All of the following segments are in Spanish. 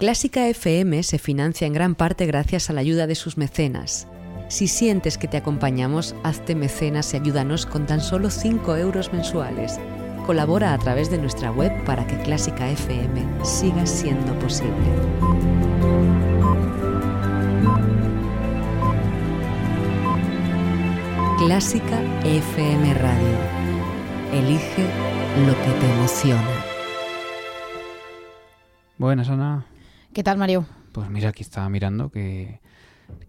Clásica FM se financia en gran parte gracias a la ayuda de sus mecenas. Si sientes que te acompañamos, hazte mecenas y ayúdanos con tan solo 5 euros mensuales. Colabora a través de nuestra web para que Clásica FM siga siendo posible. Clásica FM Radio. Elige lo que te emociona. Buenas, Ana. ¿Qué tal, Mario? Pues mira, aquí estaba mirando que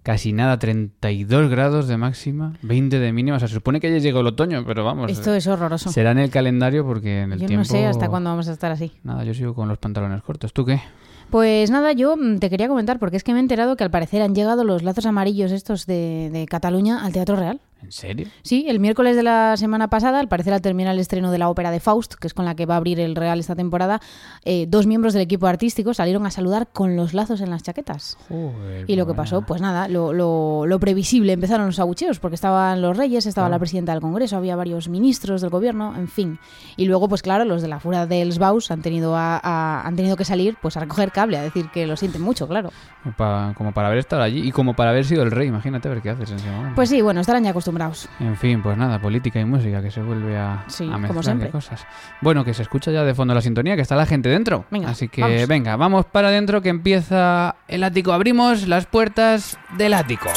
casi nada, 32 grados de máxima, 20 de mínima. O sea, se supone que ya llegó el otoño, pero vamos. Esto es horroroso. Será en el calendario porque en el Yo tiempo... no sé hasta cuándo vamos a estar así. Nada, yo sigo con los pantalones cortos. ¿Tú qué? Pues nada, yo mm, te quería comentar porque es que me he enterado que al parecer han llegado los lazos amarillos estos de, de Cataluña al Teatro Real. ¿En serio? Sí, el miércoles de la semana pasada, al parecer al terminar el estreno de la ópera de Faust, que es con la que va a abrir el Real esta temporada, eh, dos miembros del equipo artístico salieron a saludar con los lazos en las chaquetas. Joder, Y lo que pasó, pues nada, lo, lo- lo previsible, empezaron los abucheos, porque estaban los reyes, estaba Claro. la presidenta del Congreso, había varios ministros del gobierno, en fin. Y luego, pues claro, los de la Fura dels Baus han tenido, a- a- han tenido que salir pues a recoger cable, a decir que lo sienten mucho, claro. Como pa- como para haber estado allí y como para haber sido el rey. Imagínate a ver qué haces en ese momento. Pues sí, bueno, estarán ya acostumbrados. En fin, pues nada, política y música, que se vuelve a, Sí, a mezclar de cosas. Bueno, que se escucha ya de fondo la sintonía, que está la gente dentro. Venga, Así que vamos. venga, vamos para adentro que empieza el ático. Abrimos las puertas del ático.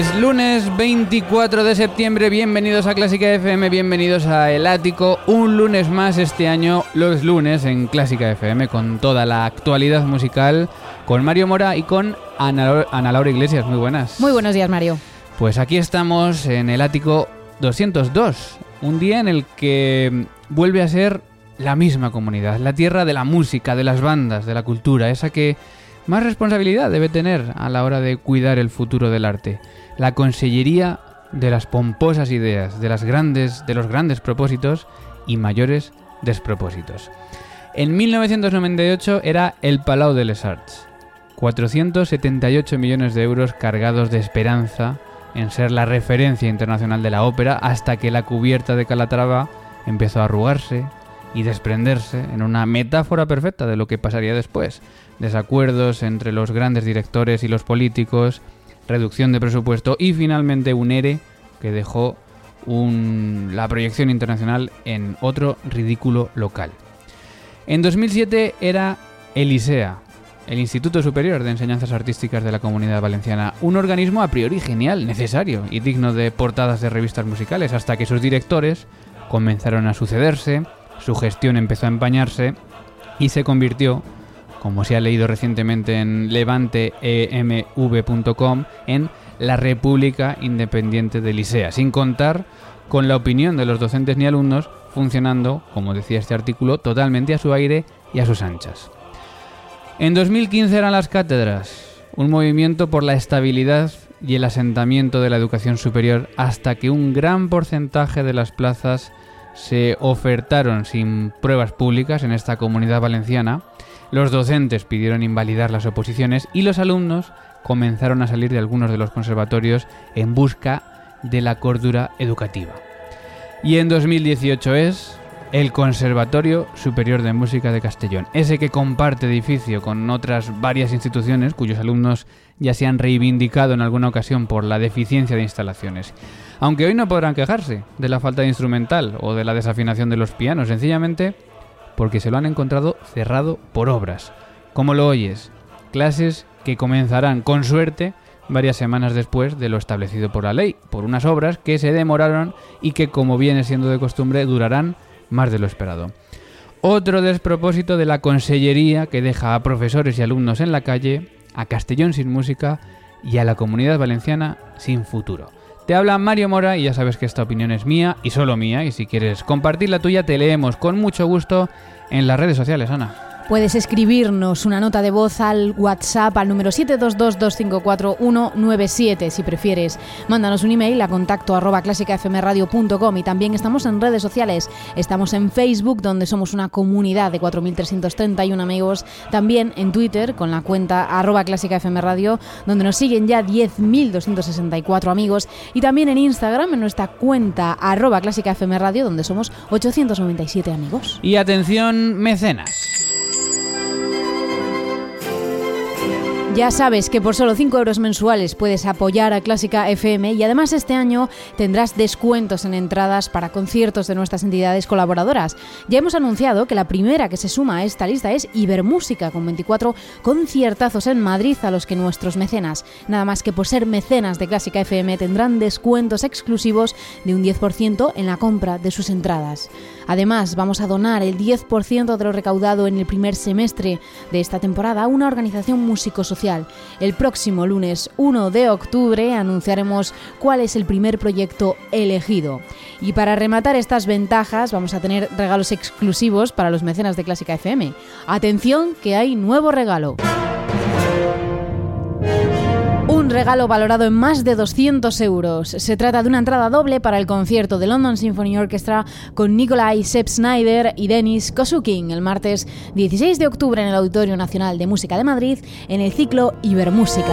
Es lunes 24 de septiembre, bienvenidos a Clásica FM, bienvenidos a El Ático, un lunes más este año, los lunes en Clásica FM, con toda la actualidad musical, con Mario Mora y con Ana, Ana Laura Iglesias, muy buenas. Muy buenos días, Mario. Pues aquí estamos en El Ático 202, un día en el que vuelve a ser la misma comunidad, la tierra de la música, de las bandas, de la cultura, esa que más responsabilidad debe tener a la hora de cuidar el futuro del arte. La consellería de las pomposas ideas, de las grandes, de los grandes propósitos y mayores despropósitos. En 1998 era el Palau de les Arts. 478 millones de euros cargados de esperanza en ser la referencia internacional de la ópera hasta que la cubierta de Calatrava empezó a arrugarse y desprenderse en una metáfora perfecta de lo que pasaría después. Desacuerdos entre los grandes directores y los políticos, reducción de presupuesto y finalmente un ERE que dejó la proyección internacional en otro ridículo local. En 2007 era Elisea, el Instituto Superior de Enseñanzas Artísticas de la Comunidad Valenciana, un organismo a priori genial, necesario y digno de portadas de revistas musicales, hasta que sus directores comenzaron a sucederse, su gestión empezó a empañarse y se convirtió, como se ha leído recientemente en levanteemv.com, en la República Independiente de Licea, sin contar con la opinión de los docentes ni alumnos, funcionando, como decía este artículo, totalmente a su aire y a sus anchas. En 2015 eran las cátedras, un movimiento por la estabilidad y el asentamiento de la educación superior hasta que un gran porcentaje de las plazas se ofertaron sin pruebas públicas en esta comunidad valenciana, los docentes pidieron invalidar las oposiciones y los alumnos comenzaron a salir de algunos de los conservatorios en busca de la cordura educativa. Y en 2018 es el Conservatorio Superior de Música de Castellón, ese que comparte edificio con otras varias instituciones cuyos alumnos ya se han reivindicado en alguna ocasión por la deficiencia de instalaciones. Aunque hoy no podrán quejarse de la falta de instrumental o de la desafinación de los pianos, sencillamente porque se lo han encontrado cerrado por obras. Como lo oyes, clases que comenzarán con suerte varias semanas después de lo establecido por la ley, por unas obras que se demoraron y que, como viene siendo de costumbre, durarán más de lo esperado. otro despropósito de la consellería que deja a profesores y alumnos en la calle, a Castellón sin música y a la comunidad valenciana sin futuro. Te habla Mario Mora y ya sabes que esta opinión es mía y solo mía y si quieres compartir la tuya te leemos con mucho gusto en las redes sociales, Ana. Puedes escribirnos una nota de voz al WhatsApp al número 722-254-197 si prefieres. Mándanos un email a contacto arroba clásicafmradio.com y también estamos en redes sociales. Estamos en Facebook donde somos una comunidad de 4.331 amigos. También en Twitter con la cuenta arroba clásicafmradio donde nos siguen ya 10.264 amigos. Y también en Instagram en nuestra cuenta arroba clásicafmradio donde somos 897 amigos. Y atención mecenas. Ya sabes que por solo 5 euros mensuales puedes apoyar a Clásica FM y además este año tendrás descuentos en entradas para conciertos de nuestras entidades colaboradoras. Ya hemos anunciado que la primera que se suma a esta lista es Ibermúsica, con 24 conciertazos en Madrid a los que nuestros mecenas, nada más que por ser mecenas de Clásica FM, tendrán descuentos exclusivos de un 10% en la compra de sus entradas. Además, vamos a donar el 10% de lo recaudado en el primer semestre de esta temporada a una organización músico-social. El próximo lunes 1 de octubre anunciaremos cuál es el primer proyecto elegido. Y para rematar estas ventajas, vamos a tener regalos exclusivos para los mecenas de Clásica FM. Atención, que hay nuevo regalo regalo valorado en más de 200 euros. Se trata de una entrada doble para el concierto de London Symphony Orchestra con Nikolai Sepp Snyder y Denis Kosukin el martes 16 de octubre en el Auditorio Nacional de Música de Madrid en el ciclo Ibermúsica.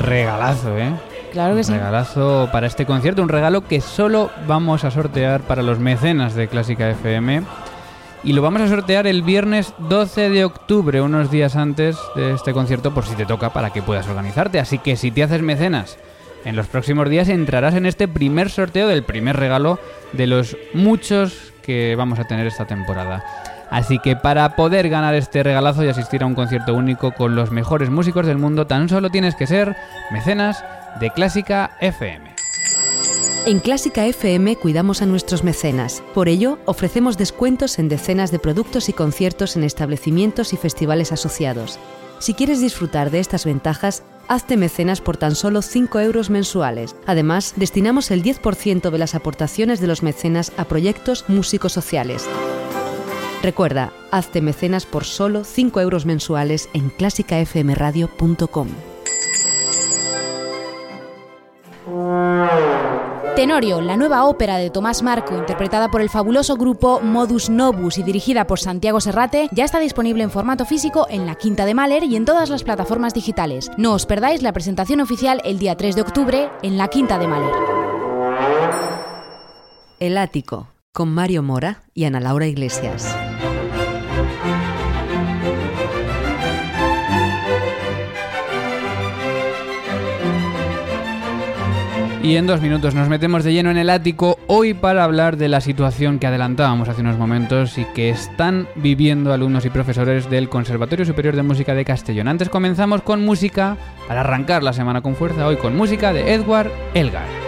Regalazo, ¿eh? Claro que sí. Regalazo para este concierto, un regalo que solo vamos a sortear para los mecenas de Clásica FM y lo vamos a sortear el viernes 12 de octubre, unos días antes de este concierto, por si te toca, para que puedas organizarte. Así que si te haces mecenas en los próximos días, entrarás en este primer sorteo del primer regalo de los muchos que vamos a tener esta temporada. Así que para poder ganar este regalazo y asistir a un concierto único con los mejores músicos del mundo, tan solo tienes que ser mecenas de Clásica FM. En Clásica FM cuidamos a nuestros mecenas. Por ello, ofrecemos descuentos en decenas de productos y conciertos en establecimientos y festivales asociados. Si quieres disfrutar de estas ventajas, hazte mecenas por tan solo 5 euros mensuales. Además, destinamos el 10% de las aportaciones de los mecenas a proyectos músicos sociales. Recuerda, hazte mecenas por solo 5 euros mensuales en clásicafmradio.com. Tenorio, la nueva ópera de Tomás Marco, interpretada por el fabuloso grupo Modus Novus y dirigida por Santiago Serrate, ya está disponible en formato físico en la Quinta de Mahler y en todas las plataformas digitales. No os perdáis la presentación oficial el día 3 de octubre en la Quinta de Mahler. El Ático, con Mario Mora y Ana Laura Iglesias. Y en dos minutos nos metemos de lleno en el ático hoy para hablar de la situación que adelantábamos hace unos momentos y que están viviendo alumnos y profesores del Conservatorio Superior de Música de Castellón. Antes comenzamos con música para arrancar la semana con fuerza, hoy con música de Edward Elgar.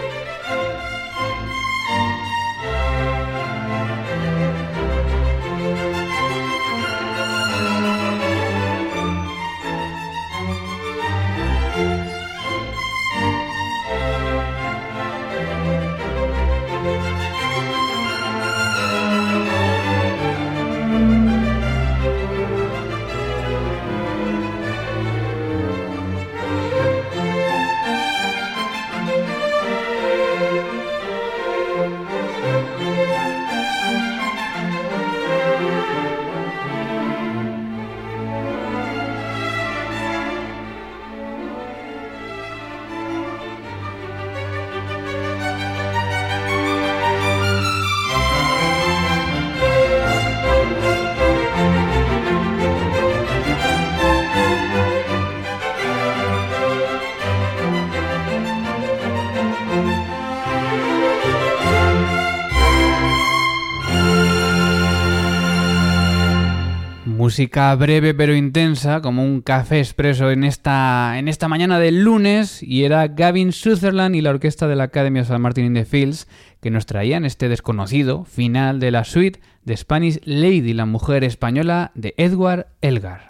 Música breve pero intensa, como un café expreso en esta, en esta mañana del lunes, y era Gavin Sutherland y la orquesta de la Academia San Martin in the Fields que nos traían este desconocido final de la suite de Spanish Lady, la mujer española de Edward Elgar.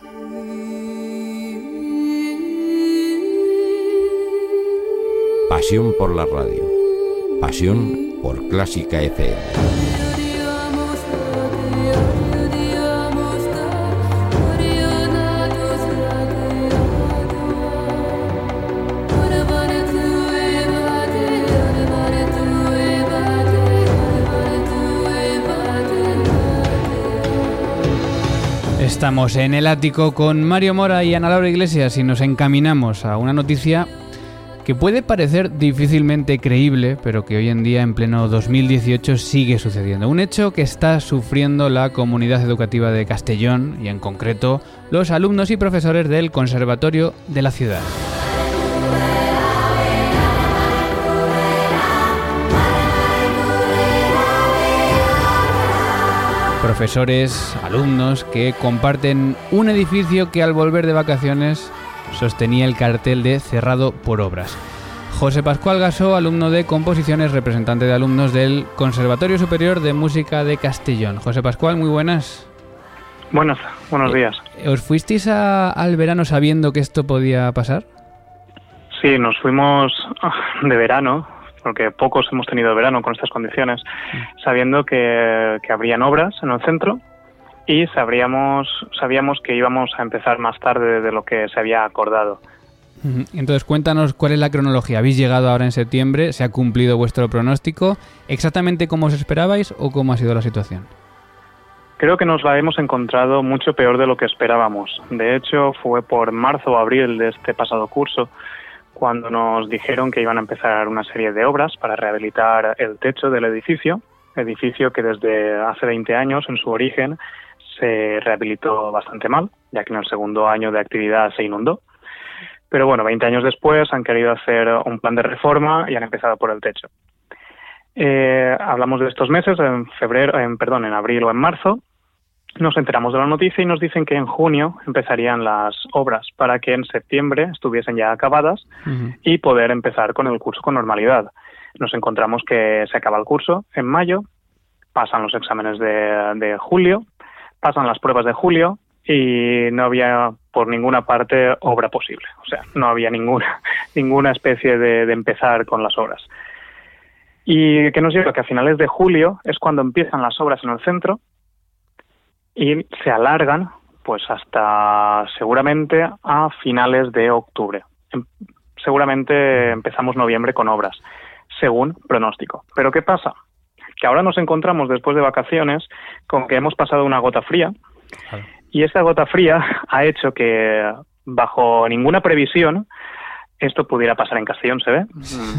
Pasión por la radio. Pasión por Clásica FM. Estamos en el ático con Mario Mora y Ana Laura Iglesias y nos encaminamos a una noticia que puede parecer difícilmente creíble, pero que hoy en día, en pleno 2018, sigue sucediendo. Un hecho que está sufriendo la comunidad educativa de Castellón y, en concreto, los alumnos y profesores del Conservatorio de la ciudad. Profesores, alumnos que comparten un edificio que al volver de vacaciones sostenía el cartel de cerrado por obras. José Pascual Gasó, alumno de composiciones, representante de alumnos del Conservatorio Superior de Música de Castellón. José Pascual, muy buenas. Buenos, buenos días. Eh, ¿Os fuisteis al verano sabiendo que esto podía pasar? Sí, nos fuimos de verano porque pocos hemos tenido verano con estas condiciones, sabiendo que, habrían obras en el centro y sabríamos, sabíamos que íbamos a empezar más tarde de lo que se había acordado. Entonces, cuéntanos cuál es la cronología. ¿Habéis llegado ahora en septiembre? ¿Se ha cumplido vuestro pronóstico? ¿Exactamente como os esperabais o cómo ha sido la situación? Creo que nos la hemos encontrado mucho peor de lo que esperábamos. De hecho, fue por marzo o abril de este pasado curso cuando nos dijeron que iban a empezar una serie de obras para rehabilitar el techo del edificio, edificio que desde hace 20 años en su origen se rehabilitó bastante mal, ya que en el segundo año de actividad se inundó. Pero bueno, 20 años después han querido hacer un plan de reforma y han empezado por el techo. Eh, hablamos de estos meses en febrero, en, perdón, en abril o en marzo, nos enteramos de la noticia y nos dicen que en junio empezarían las obras para que en septiembre estuviesen ya acabadas y poder empezar con el curso con normalidad. Nos encontramos que se acaba el curso en mayo, pasan los exámenes de, julio, pasan las pruebas de julio y no había por ninguna parte obra posible. O sea, no había ninguna, ninguna especie de, de empezar con las obras. Y que nos lleva que a finales de julio es cuando empiezan las obras en el centro y se alargan pues hasta seguramente a finales de octubre. Em, seguramente empezamos noviembre con obras, según pronóstico. Pero ¿qué pasa? Que ahora nos encontramos después de vacaciones con que hemos pasado una gota fría y esa gota fría ha hecho que bajo ninguna previsión esto pudiera pasar en Castellón, se ve.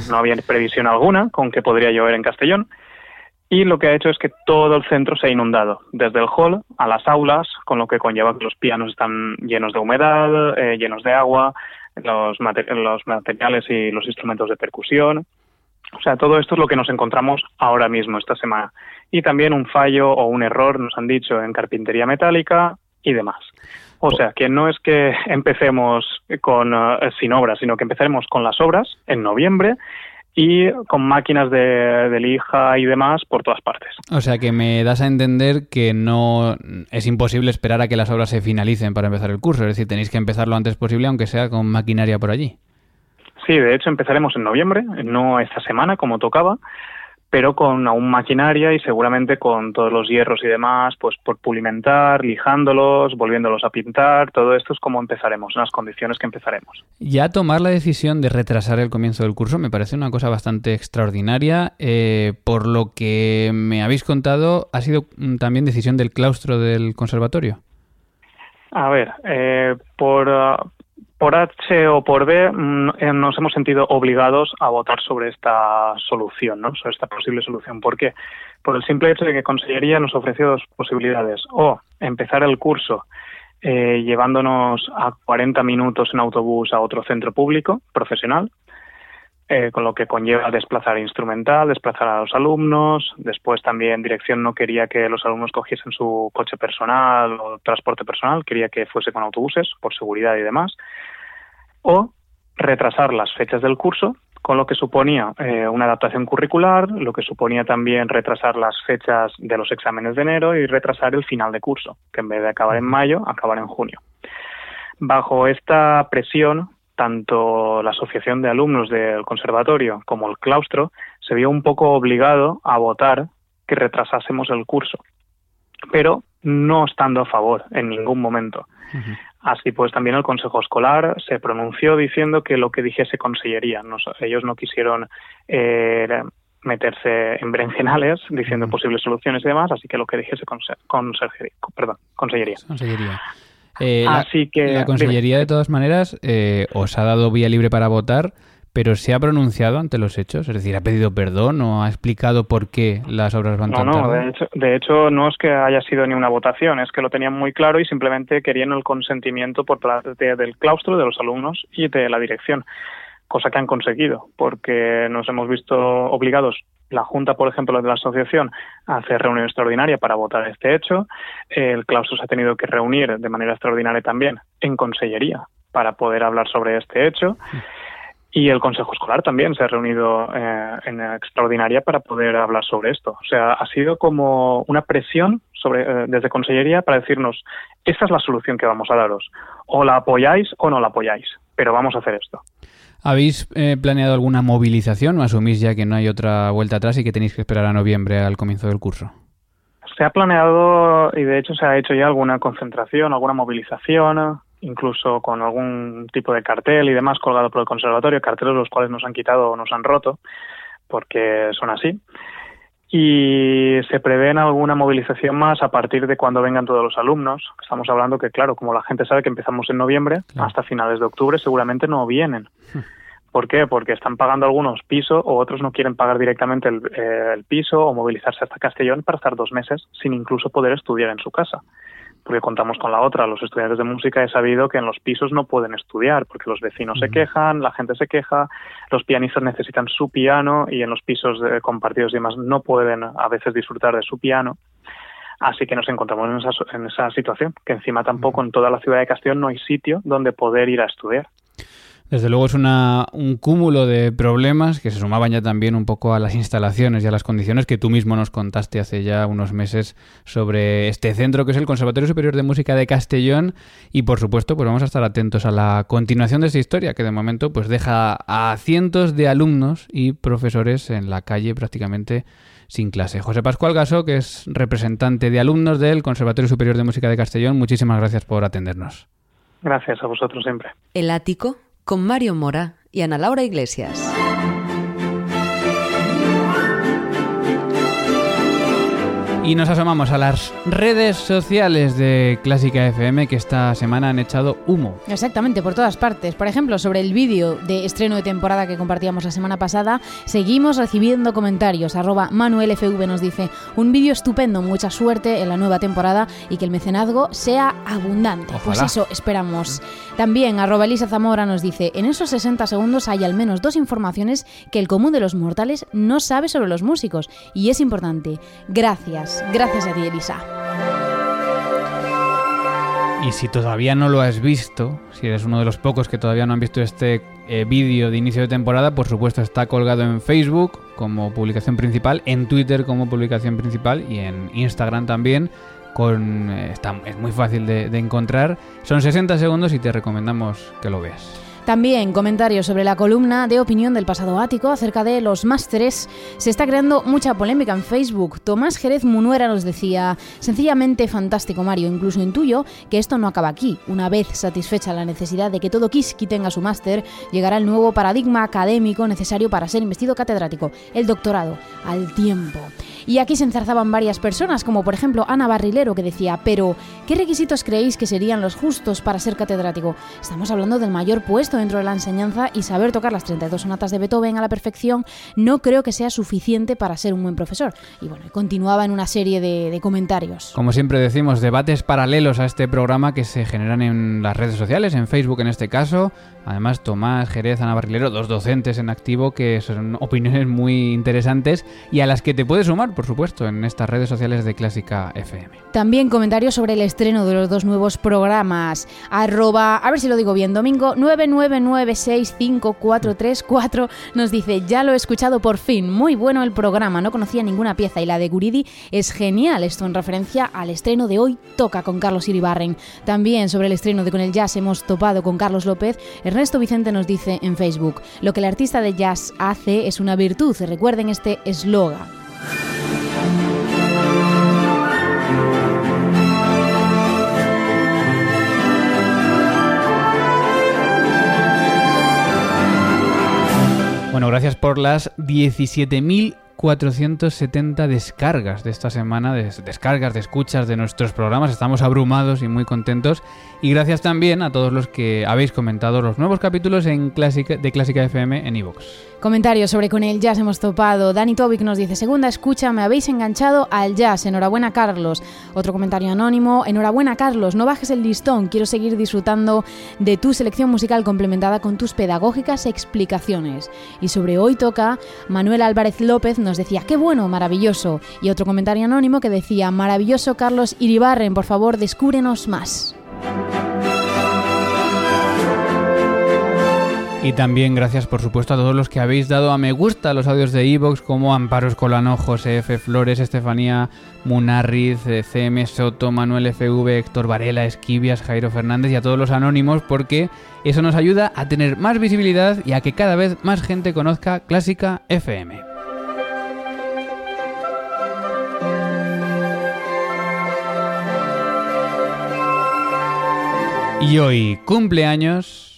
No había previsión alguna con que podría llover en Castellón y lo que ha hecho es que todo el centro se ha inundado, desde el hall a las aulas, con lo que conlleva que los pianos están llenos de humedad, eh, llenos de agua, los, los materiales y los instrumentos de percusión. O sea, todo esto es lo que nos encontramos ahora mismo, esta semana. Y también un fallo o un error, nos han dicho, en carpintería metálica y demás. O sea, que no es que empecemos con, eh, sin obras, sino que empezaremos con las obras en noviembre y con máquinas de, lija y demás por todas partes. O sea que me das a entender que no es imposible esperar a que las obras se finalicen para empezar el curso, es decir, tenéis que empezar lo antes posible aunque sea con maquinaria por allí. Sí, de hecho empezaremos en noviembre, no esta semana como tocaba, pero con aún maquinaria y seguramente con todos los hierros y demás, pues por pulimentar, lijándolos, volviéndolos a pintar, todo esto es como empezaremos, las condiciones que empezaremos. Ya tomar la decisión de retrasar el comienzo del curso me parece una cosa bastante extraordinaria. Eh, por lo que me habéis contado, ha sido mm, también decisión del claustro del conservatorio. A ver, eh, por, por H o por B mm, eh, nos hemos sentido obligados a votar sobre esta solución, ¿no? sobre esta posible solución. ¿Por qué? Por el simple hecho de que Consellería nos ofreció dos posibilidades. O empezar el curso eh, llevándonos a 40 minutos en autobús a otro centro público profesional, eh, con lo que conlleva desplazar instrumental, desplazar a los alumnos. Después también dirección no quería que los alumnos cogiesen su coche personal o transporte personal, quería que fuese con autobuses por seguridad y demás. O retrasar las fechas del curso, con lo que suponía eh, una adaptación curricular, lo que suponía también retrasar las fechas de los exámenes de enero y retrasar el final de curso, que en vez de acabar en mayo, acabar en junio. Bajo esta presión, tanto la Asociación de Alumnos del Conservatorio como el claustro se vio un poco obligado a votar que retrasásemos el curso, pero no estando a favor en ningún momento. Así pues, también el Consejo Escolar se pronunció diciendo que lo que dijese Consellería. ellos no quisieron eh, meterse en berenjenales diciendo posibles soluciones y demás, así que lo que dijese conserjería, perdón, Consellería. Eh, Así la, que la Consellería, de todas maneras, eh, os ha dado vía libre para votar, pero se ha pronunciado ante los hechos, es decir, ha pedido perdón o ha explicado por qué las obras van tan no, de hecho, de hecho, no es que haya sido ni una votación, es que lo tenían muy claro y simplemente querían el consentimiento por parte del claustro, de los alumnos y de la dirección cosa que han conseguido, porque nos hemos visto obligados, la Junta, por ejemplo, de la asociación, a hacer reunión extraordinaria para votar este hecho. El claustro se ha tenido que reunir de manera extraordinaria también en consellería para poder hablar sobre este hecho. Y el Consejo Escolar también se ha reunido eh, en extraordinaria para poder hablar sobre esto. O sea, ha sido como una presión sobre, eh, desde Consellería para decirnos, esta es la solución que vamos a daros. O la apoyáis o no la apoyáis, pero vamos a hacer esto. ¿Habéis eh, planeado alguna movilización o asumís ya que no hay otra vuelta atrás y que tenéis que esperar a noviembre al comienzo del curso? Se ha planeado y de hecho se ha hecho ya alguna concentración, alguna movilización, incluso con algún tipo de cartel y demás colgado por el conservatorio, carteles los cuales nos han quitado o nos han roto, porque son así. Y se prevé alguna movilización más a partir de cuando vengan todos los alumnos. Estamos hablando que, claro, como la gente sabe que empezamos en noviembre, hasta finales de octubre seguramente no vienen. ¿Por qué? Porque están pagando algunos pisos o otros no quieren pagar directamente el, eh, el piso o movilizarse hasta Castellón para estar dos meses sin incluso poder estudiar en su casa porque contamos con la otra. Los estudiantes de música he sabido que en los pisos no pueden estudiar porque los vecinos se quejan, la gente se queja, los pianistas necesitan su piano y en los pisos compartidos y demás no pueden a veces disfrutar de su piano. Así que nos encontramos en esa, en esa situación, que encima tampoco en toda la ciudad de Castellón no hay sitio donde poder ir a estudiar. Desde luego es una, un cúmulo de problemas que se sumaban ya también un poco a las instalaciones y a las condiciones que tú mismo nos contaste hace ya unos meses sobre este centro que es el Conservatorio Superior de Música de Castellón y por supuesto pues vamos a estar atentos a la continuación de esta historia que de momento pues deja a cientos de alumnos y profesores en la calle prácticamente sin clase. José Pascual Gaso, que es representante de alumnos del Conservatorio Superior de Música de Castellón, muchísimas gracias por atendernos. Gracias a vosotros siempre. El ático con Mario Mora y Ana Laura Iglesias. Y nos asomamos a las redes sociales de Clásica FM que esta semana han echado humo. Exactamente, por todas partes. Por ejemplo, sobre el vídeo de estreno de temporada que compartíamos la semana pasada, seguimos recibiendo comentarios. Arroba ManuelFV nos dice, un vídeo estupendo, mucha suerte en la nueva temporada y que el mecenazgo sea abundante. Pues eso esperamos. También arroba Elisa Zamora nos dice, en esos 60 segundos hay al menos dos informaciones que el común de los mortales no sabe sobre los músicos. Y es importante. Gracias. Gracias a ti, Elisa. Y si todavía no lo has visto, si eres uno de los pocos que todavía no han visto este eh, vídeo de inicio de temporada, por supuesto está colgado en Facebook como publicación principal, en Twitter como publicación principal y en Instagram también. Eh, es muy fácil de encontrar. Son 60 segundos y te recomendamos que lo veas. También comentarios sobre la columna de opinión del pasado ático acerca de los másteres. Se está creando mucha polémica en Facebook. Tomás Jerez Munuera nos decía, sencillamente fantástico Mario, incluso intuyo que esto no acaba aquí. Una vez satisfecha la necesidad de que todo Kiski tenga su máster, llegará el nuevo paradigma académico necesario para ser investido catedrático, el doctorado, al tiempo. Y aquí se enzarzaban varias personas, como por ejemplo Ana Barrilero, que decía, pero ¿qué requisitos creéis que serían los justos para ser catedrático? Estamos hablando del mayor puesto dentro de la enseñanza y saber tocar las 32 sonatas de Beethoven a la perfección no creo que sea suficiente para ser un buen profesor. Y bueno, continuaba en una serie de, de comentarios. Como siempre decimos, debates paralelos a este programa que se generan en las redes sociales, en Facebook en este caso, Además, Tomás Jerez, Ana Barrilero, dos docentes en activo que son opiniones muy interesantes y a las que te puedes sumar, por supuesto, en estas redes sociales de Clásica FM. También comentarios sobre el estreno de los dos nuevos programas. Arroba, a ver si lo digo bien, domingo 999654334 nos dice, ya lo he escuchado por fin, muy bueno el programa, no conocía ninguna pieza y la de Guridi es genial. Esto en referencia al estreno de hoy Toca con Carlos Iribarren. También sobre el estreno de Con el Jazz hemos topado con Carlos López. Ernesto Vicente nos dice en Facebook, lo que el artista de jazz hace es una virtud. Recuerden este eslogan. Bueno, gracias por las 17.000 470 descargas de esta semana, de descargas de escuchas de nuestros programas. Estamos abrumados y muy contentos. Y gracias también a todos los que habéis comentado los nuevos capítulos en Clásica, de Clásica FM en iVoox. Comentarios sobre con el jazz hemos topado. Dani Tobic nos dice, segunda escucha, me habéis enganchado al jazz. Enhorabuena Carlos. Otro comentario anónimo, enhorabuena Carlos, no bajes el listón, quiero seguir disfrutando de tu selección musical complementada con tus pedagógicas explicaciones. Y sobre hoy toca, Manuel Álvarez López nos decía, qué bueno, maravilloso. Y otro comentario anónimo que decía, maravilloso Carlos Iribarren, por favor, descúbrenos más. Y también gracias por supuesto a todos los que habéis dado a me gusta los audios de Evox como Amparo Escolano, José F. Flores, Estefanía Munarriz, eh, CM Soto, Manuel FV, Héctor Varela, Esquivias, Jairo Fernández y a todos los anónimos porque eso nos ayuda a tener más visibilidad y a que cada vez más gente conozca Clásica FM. Y hoy cumpleaños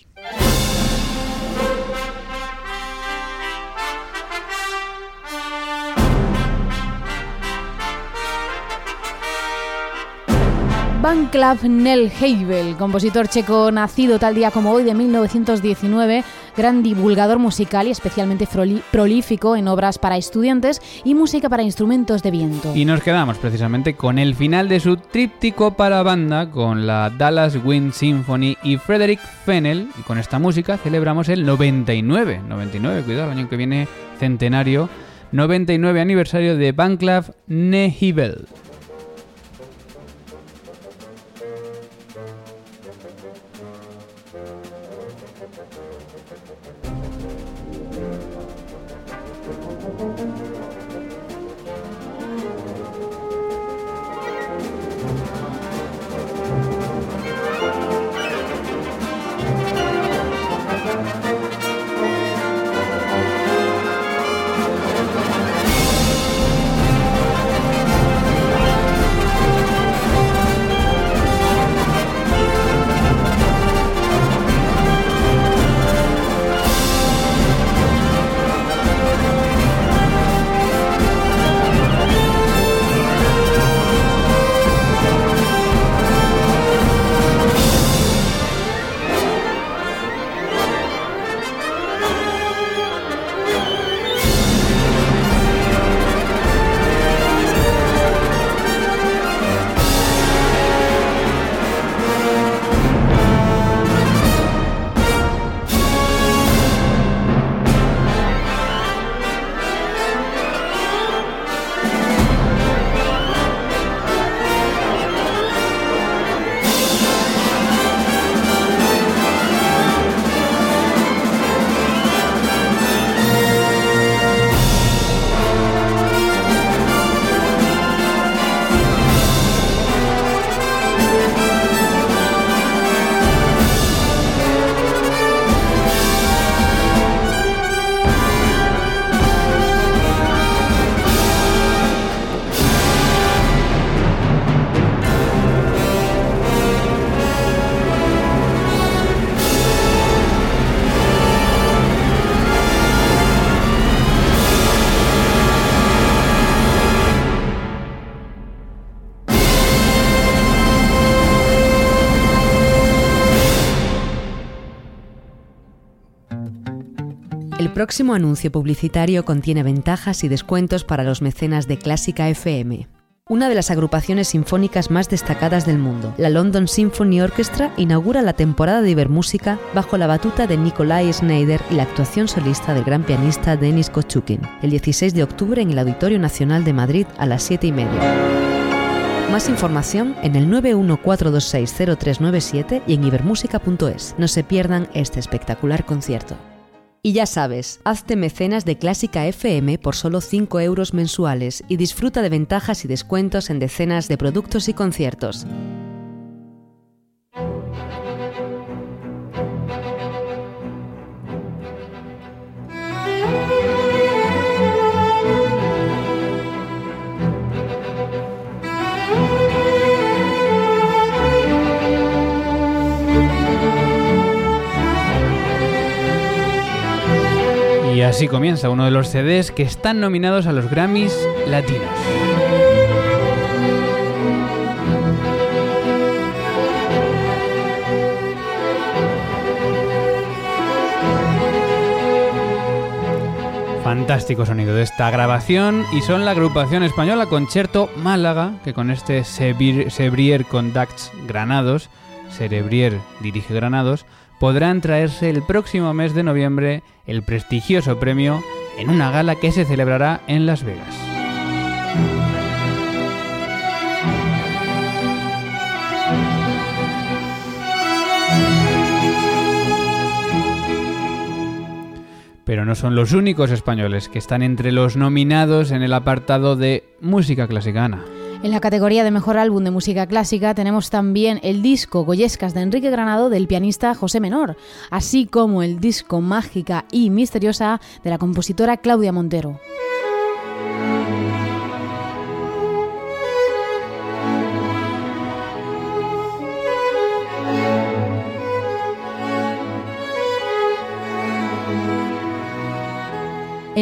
Václav Nelheibel, compositor checo nacido tal día como hoy de 1919, gran divulgador musical y especialmente prolífico en obras para estudiantes y música para instrumentos de viento. Y nos quedamos precisamente con el final de su tríptico para banda con la Dallas Wind Symphony y Frederick Fennel y con esta música celebramos el 99, 99, cuidado, año que viene centenario, 99 aniversario de Václav Nelheibel. El próximo anuncio publicitario contiene ventajas y descuentos para los mecenas de Clásica FM. una de las agrupaciones sinfónicas más destacadas del mundo. La London Symphony Orchestra inaugura la temporada de Ibermúsica bajo la batuta de Nikolai Schneider y la actuación solista del gran pianista Denis Kochukin, el 16 de octubre en el Auditorio Nacional de Madrid a las 7 y media. Más información en el 914260397 y en ibermúsica.es. No se pierdan este espectacular concierto. Y ya sabes, hazte mecenas de Clásica FM por solo 5 euros mensuales y disfruta de ventajas y descuentos en decenas de productos y conciertos. Así comienza uno de los CDs que están nominados a los Grammys Latinos. Fantástico sonido de esta grabación y son la agrupación española Concerto Málaga, que con este Sebrier Conducts Granados, Cerebrier dirige Granados, podrán traerse el próximo mes de noviembre el prestigioso premio en una gala que se celebrará en Las Vegas. Pero no son los únicos españoles que están entre los nominados en el apartado de música clasicana. En la categoría de mejor álbum de música clásica tenemos también el disco Goyescas de Enrique Granado del pianista José Menor, así como el disco Mágica y Misteriosa de la compositora Claudia Montero.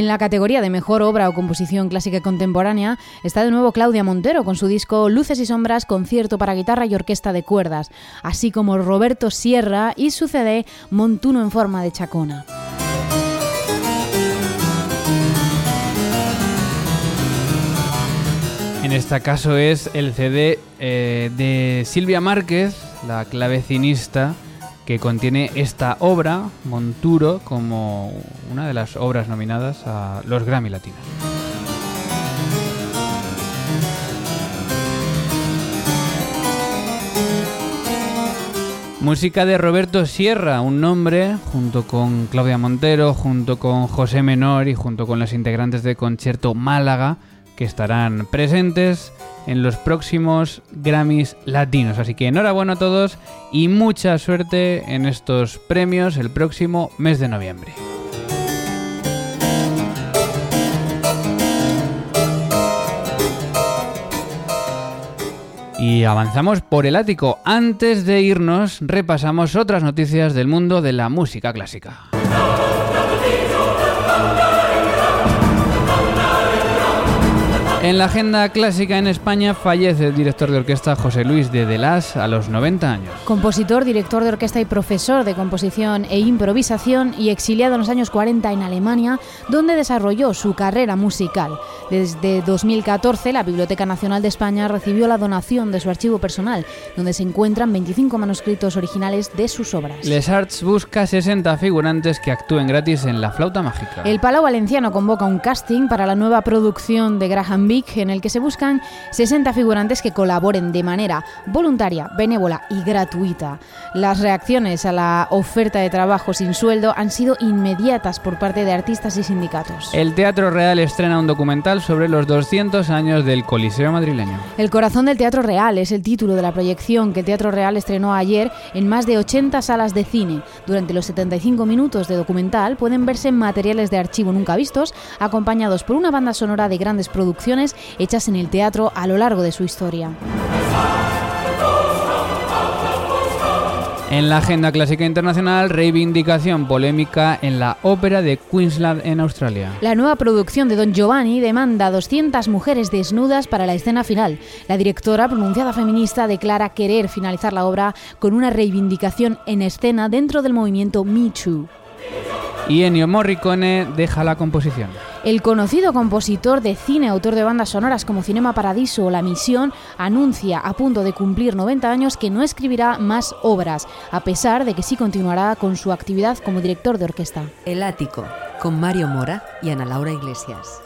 En la categoría de mejor obra o composición clásica y contemporánea está de nuevo Claudia Montero con su disco Luces y Sombras, concierto para guitarra y orquesta de cuerdas, así como Roberto Sierra y su CD Montuno en forma de chacona. En este caso es el CD eh, de Silvia Márquez, la clavecinista que contiene esta obra, Monturo, como una de las obras nominadas a los Grammy Latinos. Música de Roberto Sierra, un nombre, junto con Claudia Montero, junto con José Menor y junto con los integrantes de Concierto Málaga, que estarán presentes en los próximos Grammys latinos. Así que enhorabuena a todos y mucha suerte en estos premios el próximo mes de noviembre. Y avanzamos por el ático. Antes de irnos, repasamos otras noticias del mundo de la música clásica. En la agenda clásica en España fallece el director de orquesta José Luis de Delas a los 90 años. Compositor, director de orquesta y profesor de composición e improvisación y exiliado en los años 40 en Alemania, donde desarrolló su carrera musical. Desde 2014, la Biblioteca Nacional de España recibió la donación de su archivo personal, donde se encuentran 25 manuscritos originales de sus obras. Les Arts busca 60 figurantes que actúen gratis en La Flauta Mágica. El Palau Valenciano convoca un casting para la nueva producción de Graham en el que se buscan 60 figurantes que colaboren de manera voluntaria, benévola y gratuita. Las reacciones a la oferta de trabajo sin sueldo han sido inmediatas por parte de artistas y sindicatos. El Teatro Real estrena un documental sobre los 200 años del Coliseo madrileño. El corazón del Teatro Real es el título de la proyección que el Teatro Real estrenó ayer en más de 80 salas de cine. Durante los 75 minutos de documental pueden verse materiales de archivo nunca vistos, acompañados por una banda sonora de grandes producciones hechas en el teatro a lo largo de su historia. En la agenda clásica internacional, reivindicación polémica en la ópera de Queensland en Australia. La nueva producción de Don Giovanni demanda a 200 mujeres desnudas para la escena final. La directora, pronunciada feminista, declara querer finalizar la obra con una reivindicación en escena dentro del movimiento Me Too. Y Ennio Morricone deja la composición. El conocido compositor de cine, autor de bandas sonoras como Cinema Paradiso o La Misión, anuncia a punto de cumplir 90 años que no escribirá más obras, a pesar de que sí continuará con su actividad como director de orquesta. El Ático, con Mario Mora y Ana Laura Iglesias.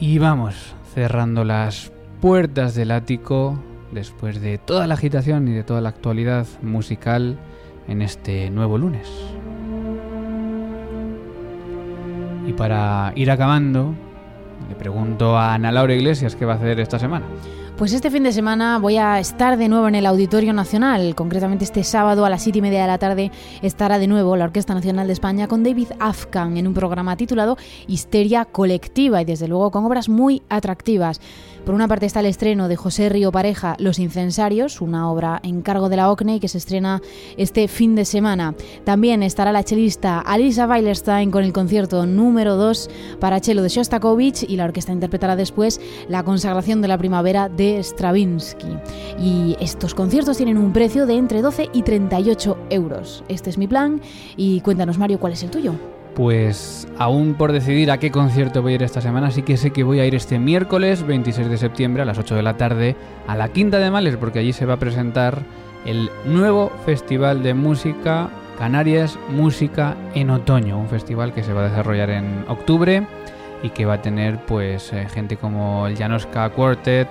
Y vamos cerrando las puertas del ático después de toda la agitación y de toda la actualidad musical en este nuevo lunes. Y para ir acabando, le pregunto a Ana Laura Iglesias qué va a hacer esta semana. Pues este fin de semana voy a estar de nuevo en el Auditorio Nacional. Concretamente este sábado a las 7 y media de la tarde estará de nuevo la Orquesta Nacional de España con David Afkan en un programa titulado Histeria Colectiva y desde luego con obras muy atractivas. Por una parte está el estreno de José Río Pareja, Los Incensarios, una obra en cargo de la OCNE que se estrena este fin de semana. También estará la chelista Alisa Weilerstein con el concierto número 2 para cello de Shostakovich y la orquesta interpretará después la consagración de la primavera de Stravinsky. Y estos conciertos tienen un precio de entre 12 y 38 euros. Este es mi plan y cuéntanos Mario, ¿cuál es el tuyo? Pues aún por decidir a qué concierto voy a ir esta semana, sí que sé que voy a ir este miércoles 26 de septiembre a las 8 de la tarde a la Quinta de Males, porque allí se va a presentar el nuevo Festival de Música Canarias Música en Otoño, un festival que se va a desarrollar en octubre y que va a tener pues eh, gente como el Janoska Quartet,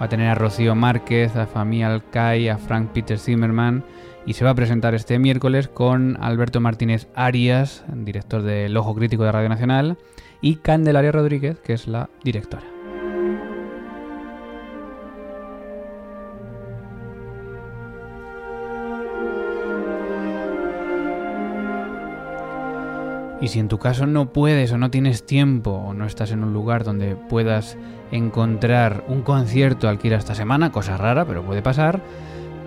va a tener a Rocío Márquez, a Fami Alcay, a Frank Peter Zimmerman y se va a presentar este miércoles con Alberto Martínez Arias, director del Ojo Crítico de Radio Nacional, y Candelaria Rodríguez, que es la directora. Y si en tu caso no puedes o no tienes tiempo o no estás en un lugar donde puedas encontrar un concierto al que ir esta semana, cosa rara, pero puede pasar,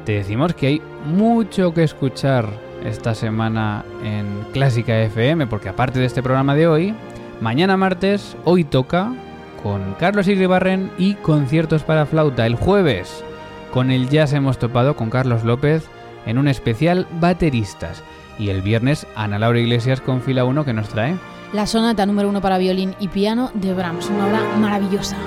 te decimos que hay mucho que escuchar esta semana en Clásica FM, porque aparte de este programa de hoy, mañana martes, hoy toca con Carlos Iribarren y conciertos para flauta. El jueves, con el jazz hemos topado con Carlos López en un especial bateristas. Y el viernes, Ana Laura Iglesias con fila 1 que nos trae. La sonata número 1 para violín y piano de Brahms, una obra maravillosa.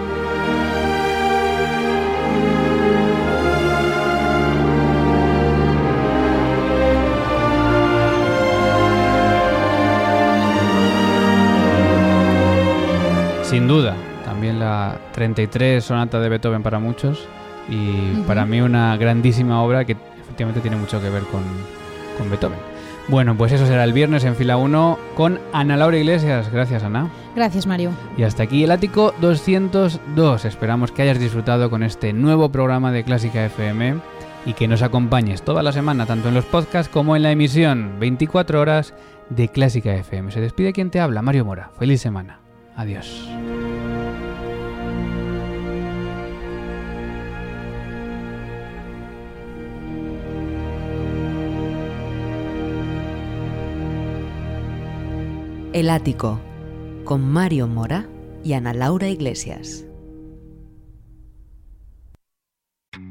Sin duda, también la 33 sonata de Beethoven para muchos y para mí una grandísima obra que efectivamente tiene mucho que ver con, con Beethoven. Bueno, pues eso será el viernes en fila 1 con Ana Laura Iglesias. Gracias, Ana. Gracias, Mario. Y hasta aquí el ático 202. Esperamos que hayas disfrutado con este nuevo programa de Clásica FM y que nos acompañes toda la semana, tanto en los podcasts como en la emisión 24 horas de Clásica FM. Se despide quien te habla, Mario Mora. Feliz semana. Adiós. El Ático, con Mario Mora y Ana Laura Iglesias.